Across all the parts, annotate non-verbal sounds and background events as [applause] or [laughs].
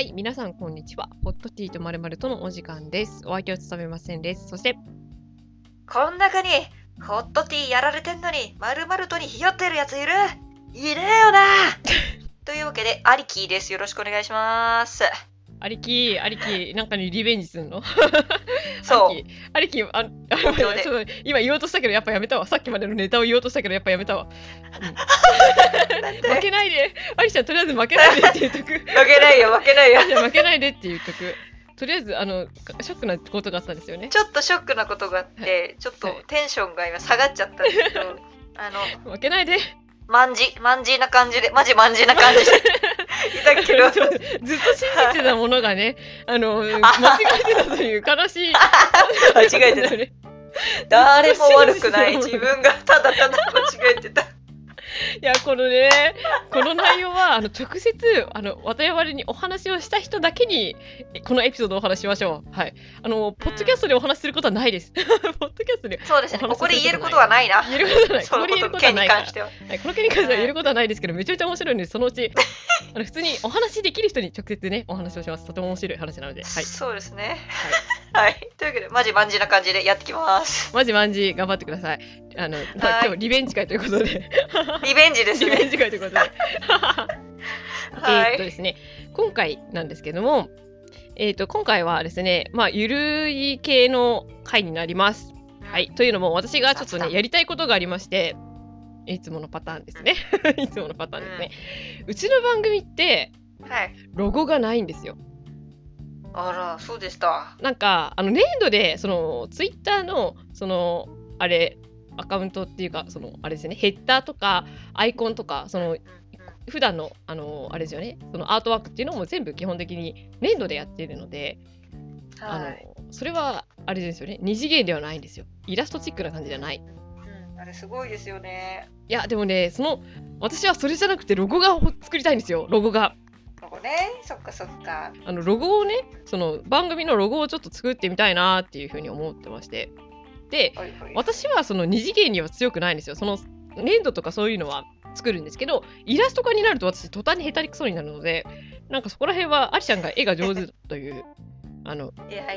はい、皆さんこんにちは。ホットティーとまるまるとのお時間です。お相手を務めませんです。そして、こん中に、ホットティーやられてんのに、まるまるとにひよってるやついる？いねえよな [laughs] というわけで、アリキーです。よろしくお願いします。ありき、ありき、なんかにリベンジするの？[laughs] そう。ありき、あちょっと今言おうとしたけど、やっぱやめたわ。さっきまでのネタを言おうとしたけど、やっぱやめたわ。[laughs] なん負でけないで、ありちゃん、とりあえず負けないでっていう曲。[laughs] 負けないよ、負けないよ。負けないでっていう曲。とりあえず、あの、ショックなことがあったんですよね。ちょっとショックなことがあって、ちょっとテンションが今下がっちゃったんですけど、あの、負けないで。まんじ、まんじな感じで、マジまんじな感じで [laughs] いたけど、[laughs] ずっと信じてたものがね、あの、間違えてたという悲しい。[laughs] 間違えてた。ね。誰も悪くない自分がただただ間違えてた。いや、このね、この内容は、あの、直接、あの、我々にお話をした人だけに、えこのエピソードをお話ししましょう。はい。あの、ポッドキャストでお話しすることはないです。[laughs] ポッドキャストでそうですね、ここで言えることはないな。言えることはない。ここで言えることはは。はい、この件に関しては言えることはないですけど、めちゃめちゃ面白いので、そのうち、あの普通にお話しできる人に直接ね、お話をします。とても面白い話なので、はい。そうですね。はい。というわけで、マジまんじな感じでやってきます。マジマンジ頑張ってください。あの、まあ今日リベンジ会ということで、リベンジですリベンね。ジ会ということで、[laughs] [laughs] はい。えーっとですね、今回なんですけども、えーっと、今回はですね、まあ、ゆるい系の回になります。はい。というのも、私がちょっとね、やりたいことがありまして、いつものパターンですね。[laughs] いつものパターンですね。うちの番組って、はい。ロゴがないんですよ。あら、そうでした。なんか、あの、年度で、その、ツイッターの、その、あれ、アカウントっていうか、その、あれですね、ヘッダーとか、アイコンとか、その、普段の、あの、あれですよね、そのアートワークっていうのも全部基本的に粘土でやっているので、あのはい。それは、あれですよね、二次元ではないんですよ。イラストチックな感じじゃない。うん、あれすごいですよね。いや、でもね、その、私はそれじゃなくて、ロゴが作りたいんですよ、ロゴが。ここね、そっかそっか。あの、ロゴをね、その、番組のロゴをちょっと作ってみたいなっていうふうに思ってまして。で、はいはい。私はその二次元には強くないんですよ。その粘土とかそういうのは作るんですけど、イラスト化になると私、途端に下手くそになるので、なんかそこら辺は、アリちゃんが絵が上手という、あの、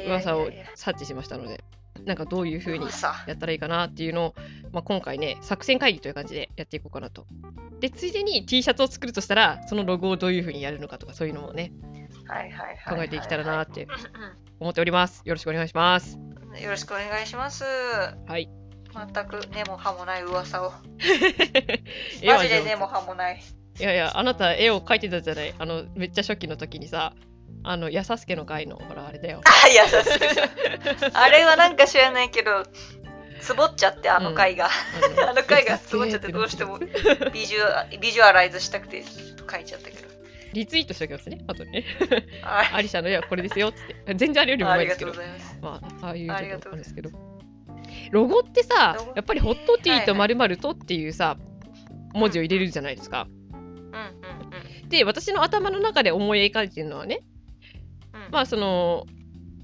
噂をや察知しましたので、なんかどういう風に噂やったらいいかなっていうのを、まあ、今回ね、作戦会議という感じでやっていこうかなと。で、ついでに T シャツを作るとしたら、そのロゴをどういう風にやるのかとか、そういうのもね。考えていけたらなってうん思っております。よろしくお願いします。うんよろしくお願いします。はい。全く根も葉もない噂を。[laughs] マジで根も葉もない。いやいや、あなた絵を描いてたじゃない？あの、めっちゃ初期の時にさ、あの、やさすけの回の、ほら、あれだよ。[laughs] あ、優しい。あれはなんか知らないけど、つぼっちゃって、あの回が。ああの回がつぼっちゃって、どうしても [laughs] ビジュアビジュアライズしたくて書いちゃったけど。リツイートしておきますね、あとね。はいアリシャの絵はこれですよ、つって。全然あれよりもあ上手いですけどりがとうご。ざいます。まあ、ああいうありがとうちょっとあれですけど。ロゴってさやっぱりホットティーとはいまるまるとっていうさ、文字を入れるじゃないですか。うんうんうんで、私の頭の中で思い描いてるのはね、うん。まあ、その、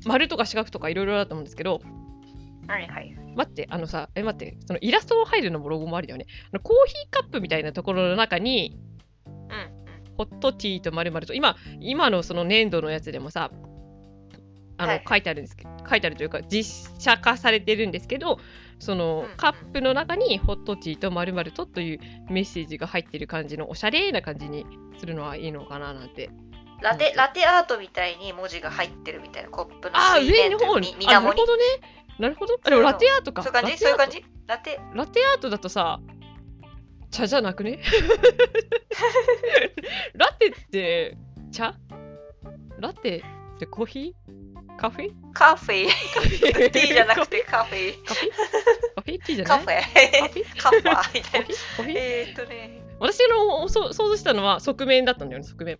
丸とか四角とかいろいろだと思うんですけど、はいはい。待って、あのさ、え、待って、そのイラスト入るのもロゴもあるよね。あのコーヒーカップみたいなところの中に、うんホットティーとまるまると、今、今のその粘土のやつでもさ、あの、はい書いてあるんですけど、書いてあるというか、実写化されてるんですけど、そのうんカップの中にホットティーととというメッセージが入ってる感じのおしゃれな感じにするのはいいのかななんて。うん。ラテ、ラテアートみたいに文字が入ってるみたいなコップのああ、水上の方に。あ、なるほ。どね。なるほど。あでもラテアートか。そういう感じ？そういう感じラテ？ラテアートだとさ、茶じゃなくね？[laughs] ラテって茶？ラテってコーヒー？カフェ？カフェ。カフェティーじゃなくてカフェ。カフェ？カフェ？ティーじゃない？カフェ。カフェ？みたいな。えーっとね。私のそ想像したのは側面だったんだよね、側面。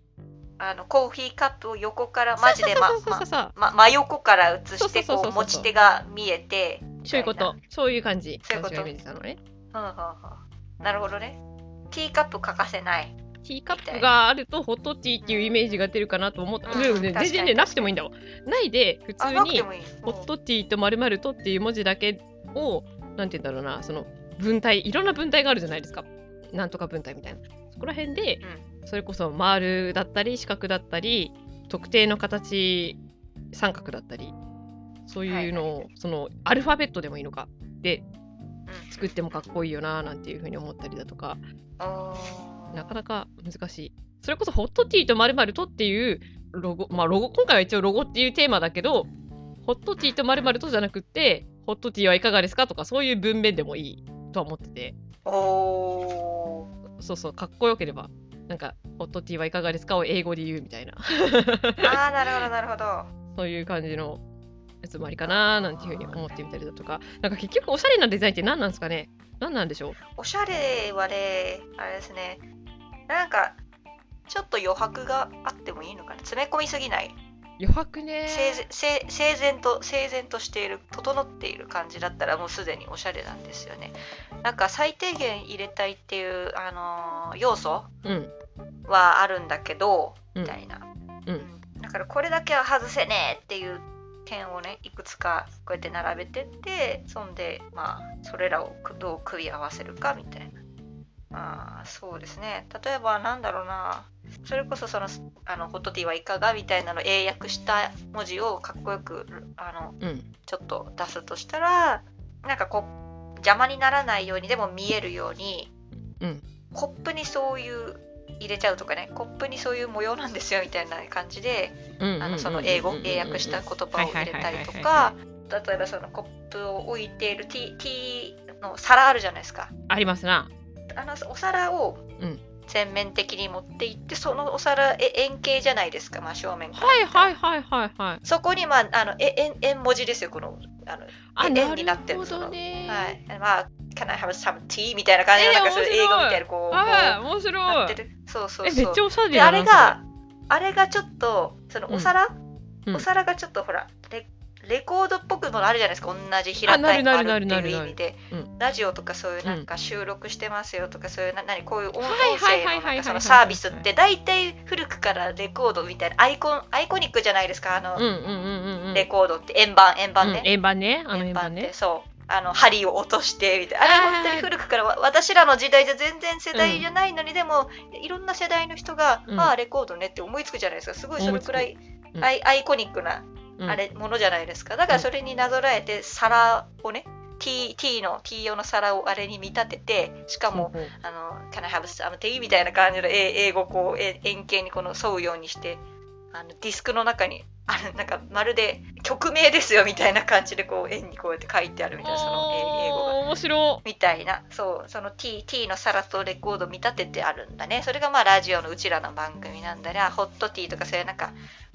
あのコーヒーカップを横からマジでまそうそうそうそうそうま真横から映そうしてこう持ち手が見えてそういうこと。そういう感じ。そういうことね。うんうんうんなるほどねティーカップ欠かせないティーカップがあるとホットティーっていうイメージが出るかなと思った。うん全然ね、なくてもいいんだわ。ないで、普通にホットティーとまるまるとっていう文字だけを、なんて言うんだろうな、その文体、いろんな文体があるじゃないですか。なんとか文体みたいな。そこら辺で、それこそ丸だったり四角だったり、特定の形三角だったりそういうのを、はいはいそのアルファベットでもいいのか？でうん。作ってもかっこいいよななんていうふうに思ったりだとか。なかなか難しい。それこそホットティーとまるとっていうロゴまあロゴ今回は一応ロゴっていうテーマだけどホットティーとまるとじゃなくってホットティーはいかがですかとかそういう文面でもいいとは思ってて。そうそうかっこよければなんかホットティーはいかがですかを英語で言うみたいな。あーなるほどなるほど。[laughs] そういう感じのやつもありかななんていうふうに思ってみたりだとか。なんか結局おしゃれなデザインって何なんですかね？何なんでしょう？おしゃれはねあれですね。なんかちょっと余白があってもいいのかな。詰め込みすぎない。余白ね。整然整整然と整然としている整っている感じだったらもうすでにおしゃれなんですよね。なんか最低限入れたいっていう、あのー要素うんはあるんだけど、うん。みたいな、うん。だからこれだけは外せねえっていう点をねいくつかこうやって並べてってそんでまあそれらをどう組み合わせるかみたいな。まあそうですね。例えばなんだろうな。それこそそのあのホットティーはいかがみたいなのを英訳した文字をかっこよくあのうん。ちょっと出すとしたらなんかこう邪魔にならないようにでも見えるようにうん。コップにそういう入れちゃうとかねコップにそういう模様なんですよみたいな感じでその英語うんうんうんうん。英訳した言葉を入れたりとか例えばそのコップを置いているティーティーの皿あるじゃないですか。ありますな。あのお皿をうん。全面的に持っていってそのお皿え円形じゃないですか真正面から。はいはいはいはいはい。そこにまああのえ円円文字ですよこのあのあ円なになってるるほどねはい。まあ Can I have some tea? みたいな感じの、えーなんかそう英語みたいなこうはいこ面白うなってる。そうそうえそう。めっちゃおしゃれでだなあれがあれがちょっとそのお皿、うん。お皿がちょっとほらレレコードっぽくもあるじゃないですか。同じ平たい丸っていう意味で。うんラジオとかそういうなんか収録してますよとかそういうな何こういう音声のなんかそのサービスって大体古くからレコードみたいなアイコンアイコニックじゃないですか。あの、レコードって。円盤円盤ね、うん円盤ね。あの円円盤ねそう。あの針を落としてみたいな。あれ本当に古くからわ私らの時代じゃ全然世代じゃないのに、でもいろんな世代の人が、うん。ああレコードねって思いつくじゃないですか。すごいそれくらいうん。アイ,、アイコニックなうんあれものじゃないですかだからそれになぞらえて皿をね T, T の T 用の皿をあれに見立ててしかも、ほうほうあの Can I have some tea? みたいな感じの英英語をこうえ円形にこの沿うようにしてあのディスクの中にあのなんかまるで曲名ですよみたいな感じでこう円にこうやって書いてあるみたいなその英英語が。面白みたいな。そうその T, T の皿とレコード見立ててあるんだね。それがまあラジオのうちらの番組なんだね。あホットティーとかそういうなんか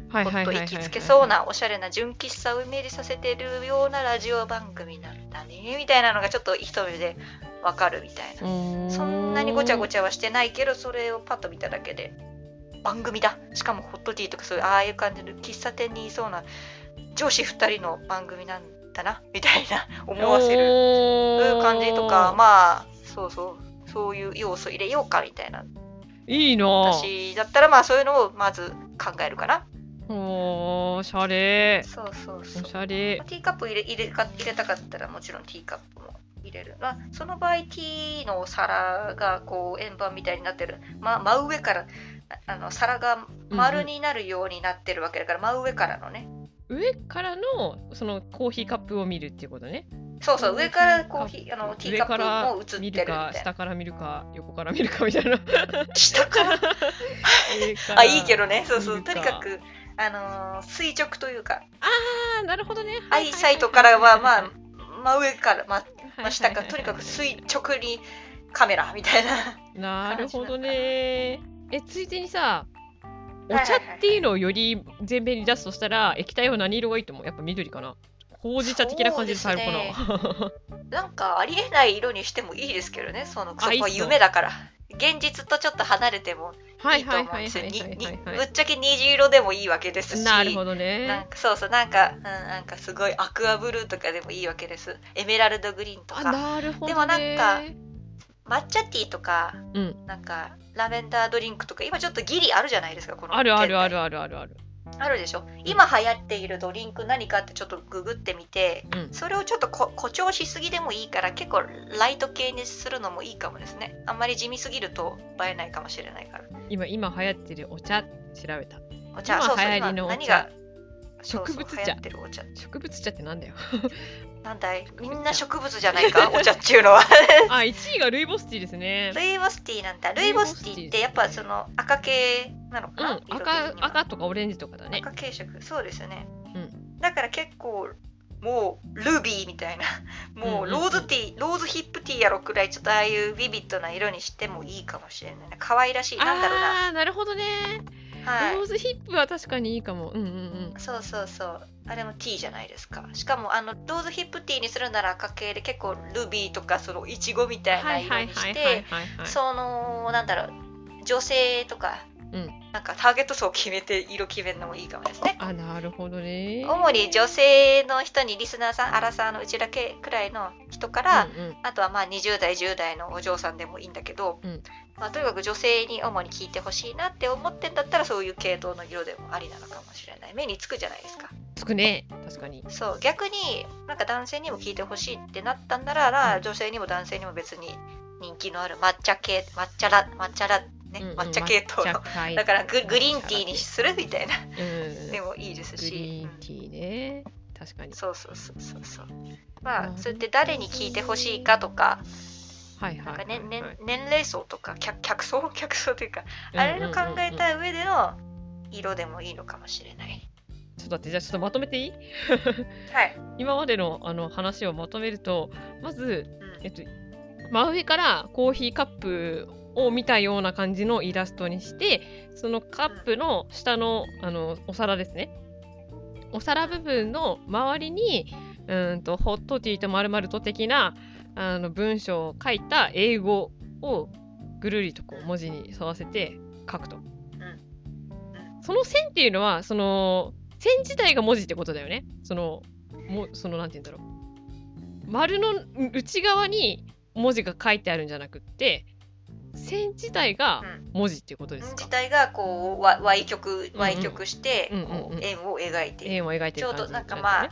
はいほっとはいはいはい。はい息つけそうなおしゃれな純喫茶をイメージさせてるようなラジオ番組なんだね。みたいなのがちょっと一目でわかるみたいな。そんなにごちゃごちちゃはしてないけどそれをパッと見ただけで番組だ。しかもホットティーとかそういうああいう感じの喫茶店にいそうな上司2人の番組なんだなみたいな [laughs] 思わせる感じとかまあそうそうそういう要素入れようかみたいな。いいな。ぁ私だったらまあそういうのをまず考えるかな。おーおしゃれ。そうそうそう。おしゃれ。ティーカップ入れ入れか入れたかったらもちろんティーカップも入れる、まあ、その場合ティーのお皿がこう円盤みたいになってる、ま、真上からああの皿が丸になるようになってるわけだから、真上からのね上からのそのコーヒーカップを見るっていうことね。そうそう上からコーヒーあのティーカップも映ってる見みたいな。るか下から見るか横から見るかみたいな。下から？あいいけどね。そうそうとにかくあのー垂直というか。あーなるほどね。アイサイトからはまあ真上から、まあまあ、下からはいとにかく垂直にカメラみたいな。なるほどね。えついでにさお茶っていうのをより前面に出すとしたら液体は何色がいいと思う？やっぱ緑かな。ほうじ茶的な感じでされるかな、なんかありえない色にしてもいいですけどね、そのそこは夢だから。現実とちょっと離れてもはいいいと思うんですよ。ぶっちゃけ虹色でもいいわけですし、なるほどなんねかそうそう、なんか、うん、なんかすごいアクアブルーとかでもいいわけです。エメラルドグリーンとあか、なるほどね。でもなんか抹茶ティーとか、うん。なんかラベンダードリンクとか、今ちょっとギリあるじゃないですか、このあるあるあるああるあるある。あるでしょ？今流行っているドリンク何かってちょっとググってみて、うん。それをちょっとこ誇張しすぎでもいいから結構ライト系にするのもいいかもですね。あんまり地味すぎると映えないかもしれないから。今今流行ってるお茶調べた。お茶、今流行りのお茶。今何が植物茶。ってるお茶。植物茶ってなんだよ。なんだい？みんな植物じゃないか？[laughs] お茶っていうのは。あ1位がルイボスティーですね。ルイボスティーなんだ。ルイボスティー。ってやっぱその赤系なのかな、うん赤赤とかオレンジとかだね。赤系色。そうですよね、うだから結構もうルビーみたいな。もうローズティー、ローズヒップティーやろくらいちょっとああいうビビッドな色にしてもいいかもしれないね。可愛らしい。なんだろうな。あーなるほどね、はい。ローズヒップは確かにいいかも。うんうんうん。そうそうそう。あれもティーじゃないですか。しかもあのローズヒップティーにするなら赤系で結構ルビーとかそのイチゴみたいなはい色にしてそのなんだろう女性とか、うん。なんかターゲット層を決めて色決めるのもいいかもですね。あなるほどね。主に女性の人にリスナーさんアラサーのうちだけくらいの人から、うんうん。あとはまあ20代10代のお嬢さんでもいいんだけど、うんまあ、とにかく女性に主に聞いてほしいなって思ってんだったらそういう系統の色でもありなのかもしれない。目につくじゃないですか。つくね。確かに。そう。逆になんか男性にも聞いてほしいってなったんなら、うん女性にも男性にも別に人気のある抹茶系抹茶ラ抹茶ラね、うんうん抹茶系統の。だからググリーンティーにするみたいな。うん。でもいいですし。グリーンティーね。確かに。そうそうそうそうそう。まうんあそうやって誰に聞いてほしいかとかはいなんかね、年齢層とか客客層客層というかあれの考えた上での色でもいいのかもしれない。ちょっと待ってじゃあちょっとまとめていい？はい。[laughs] 今までのあの話をまとめるとまずうん。えっと真上からコーヒーカップを見たような感じのイラストにしてそのカップの下のあのお皿ですね。お皿部分の周りにうーんとホットティーとまるまると的なあの文章を書いた英語をぐるりとこう文字に沿わせて書くと。その線っていうのはその線自体が文字ってことだよね。そのもそのなんて言うんだろう。丸の内側に文字が書いてあるんじゃなくって線自体が文字っていうことですか？自。体がこうわ歪曲うん歪曲して円を描いて。円を描いてちょうどる感じなんかまあ、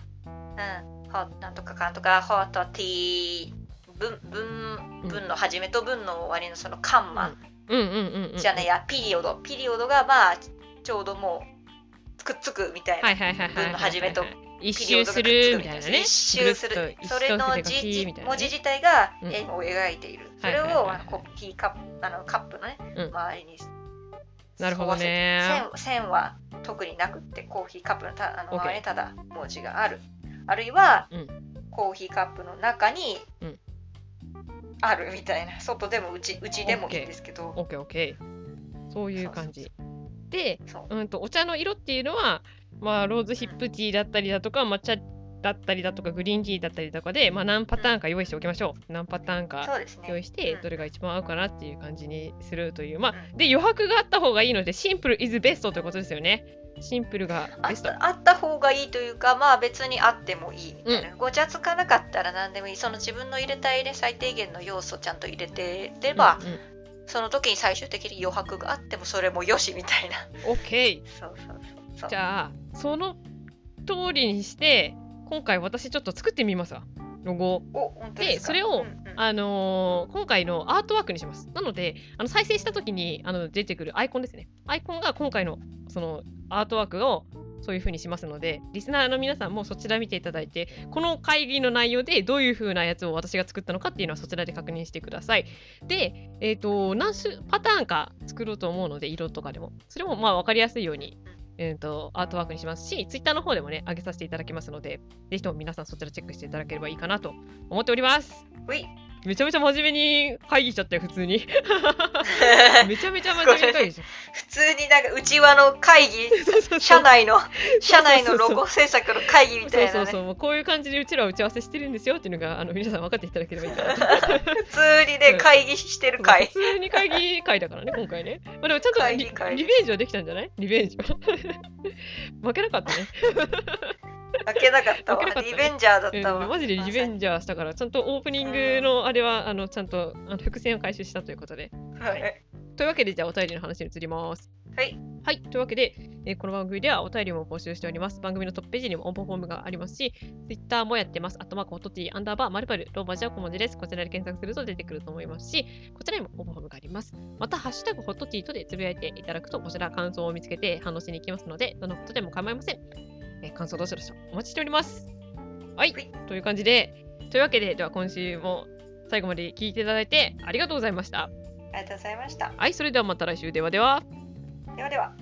うん、ホなんとかかんとかホットティー文文文の始めと文の終わりのそのカンマ。じゃねえやピリオド。ピリオドがまあちょうどもうくっつくみたいな。文の始めと一周するみたいなね。一周すぐるそれの字文字自体がうん。円を描いている。それをあのコーヒーカップあのカップのね、うん。周りに。なるほどね。線線は特になくってコーヒーカップのたあの周りにただ文字がある。あるいは、うん。コーヒーカップの中にうんあるみたいな。外でも内内でもいいんですけど。オッケーオッケー。そういう感じ。で、そううんとお茶の色っていうのは、まあ、ローズヒップティーだったりだとか、抹茶だったりだとか、グリーンティーだったりとかで、まあ、何パターンか用意しておきましょう。何パターンか。用意して、うんどれが一番合うかなっていう感じにするという。まあ、うんで、余白があった方がいいので、シンプル is best ということですよね。シンプルがあ。ったあった方がいいというかまあ別にあってもいいみたいな、ごちゃつかなかったら何でもいいその自分の入れたいね最低限の要素ちゃんと入れてれば、うんうんその時に最終的に余白があってもそれもよしみたいな OK。そうそうそうそうじゃあ、その通りにして、今回私ちょっと作ってみますわ。ロゴでそれをうんうんあのー今回のアートワークにします。なので、あの再生した時にあの出てくるアイコンですね。アイコンが今回のそのアートワークをそういう風にしますので、リスナーの皆さんもそちら見ていただいて、この会議の内容でどういう風なやつを私が作ったのかっていうのはそちらで確認してください。で、えっ、と、何種パターンか作ろうと思うので、色とかでも。それもまあ分かりやすいように、えー、とアートワークにしますし、ツイッターの方でもね、上げさせていただきますので、ぜひとも皆さんそちらチェックしていただければいいかなと思っております。はいめちゃめちゃ真面目に会議しちゃったよ、普通に。[laughs] めちゃめちゃ真面目に会議しちゃっ普通になんか内輪の会議。た。そうそうそう。社内の社内のロゴ制作の会議みたそういなね。そうそうもうこういう感じでうちらは打ち合わせしてるんですよっていうのがあの皆さん分かっていただければいい。かなと普通にね会議してる会。普通に会議会だからね今回ね、まあ、でもちゃんとリリベンジはできたんじゃない？リベンジは。[laughs] 負けなかったね負けなかったわリベンジャーだったわうんマジでリベンジャーしたからちゃんとオープニングのあれはあのちゃんとあの伏線を回収したということではいというわけでじゃあお便りの話に移りますはいはい。というわけで、えーこの番組ではお便りも募集しております。番組のトップページにも応募フォームがありますし、Twitter もやってます。あとマークホットティーアンダーバーマルパルローマ字は小文字です。こちらで検索すると出てくると思いますし、こちらにも応募フォームがあります。また、ハッシュタグホットティーとでつぶやいていただくと、こちら感想を見つけて反応しに行きますので、どのことでも構いません。えー感想どしどしお待ちしております。はいはい。という感じで、というわけで、では今週も最後まで聞いていただいてありがとうございました。ありがとうございました。はい、それではまた来週。ではでは。ではでは。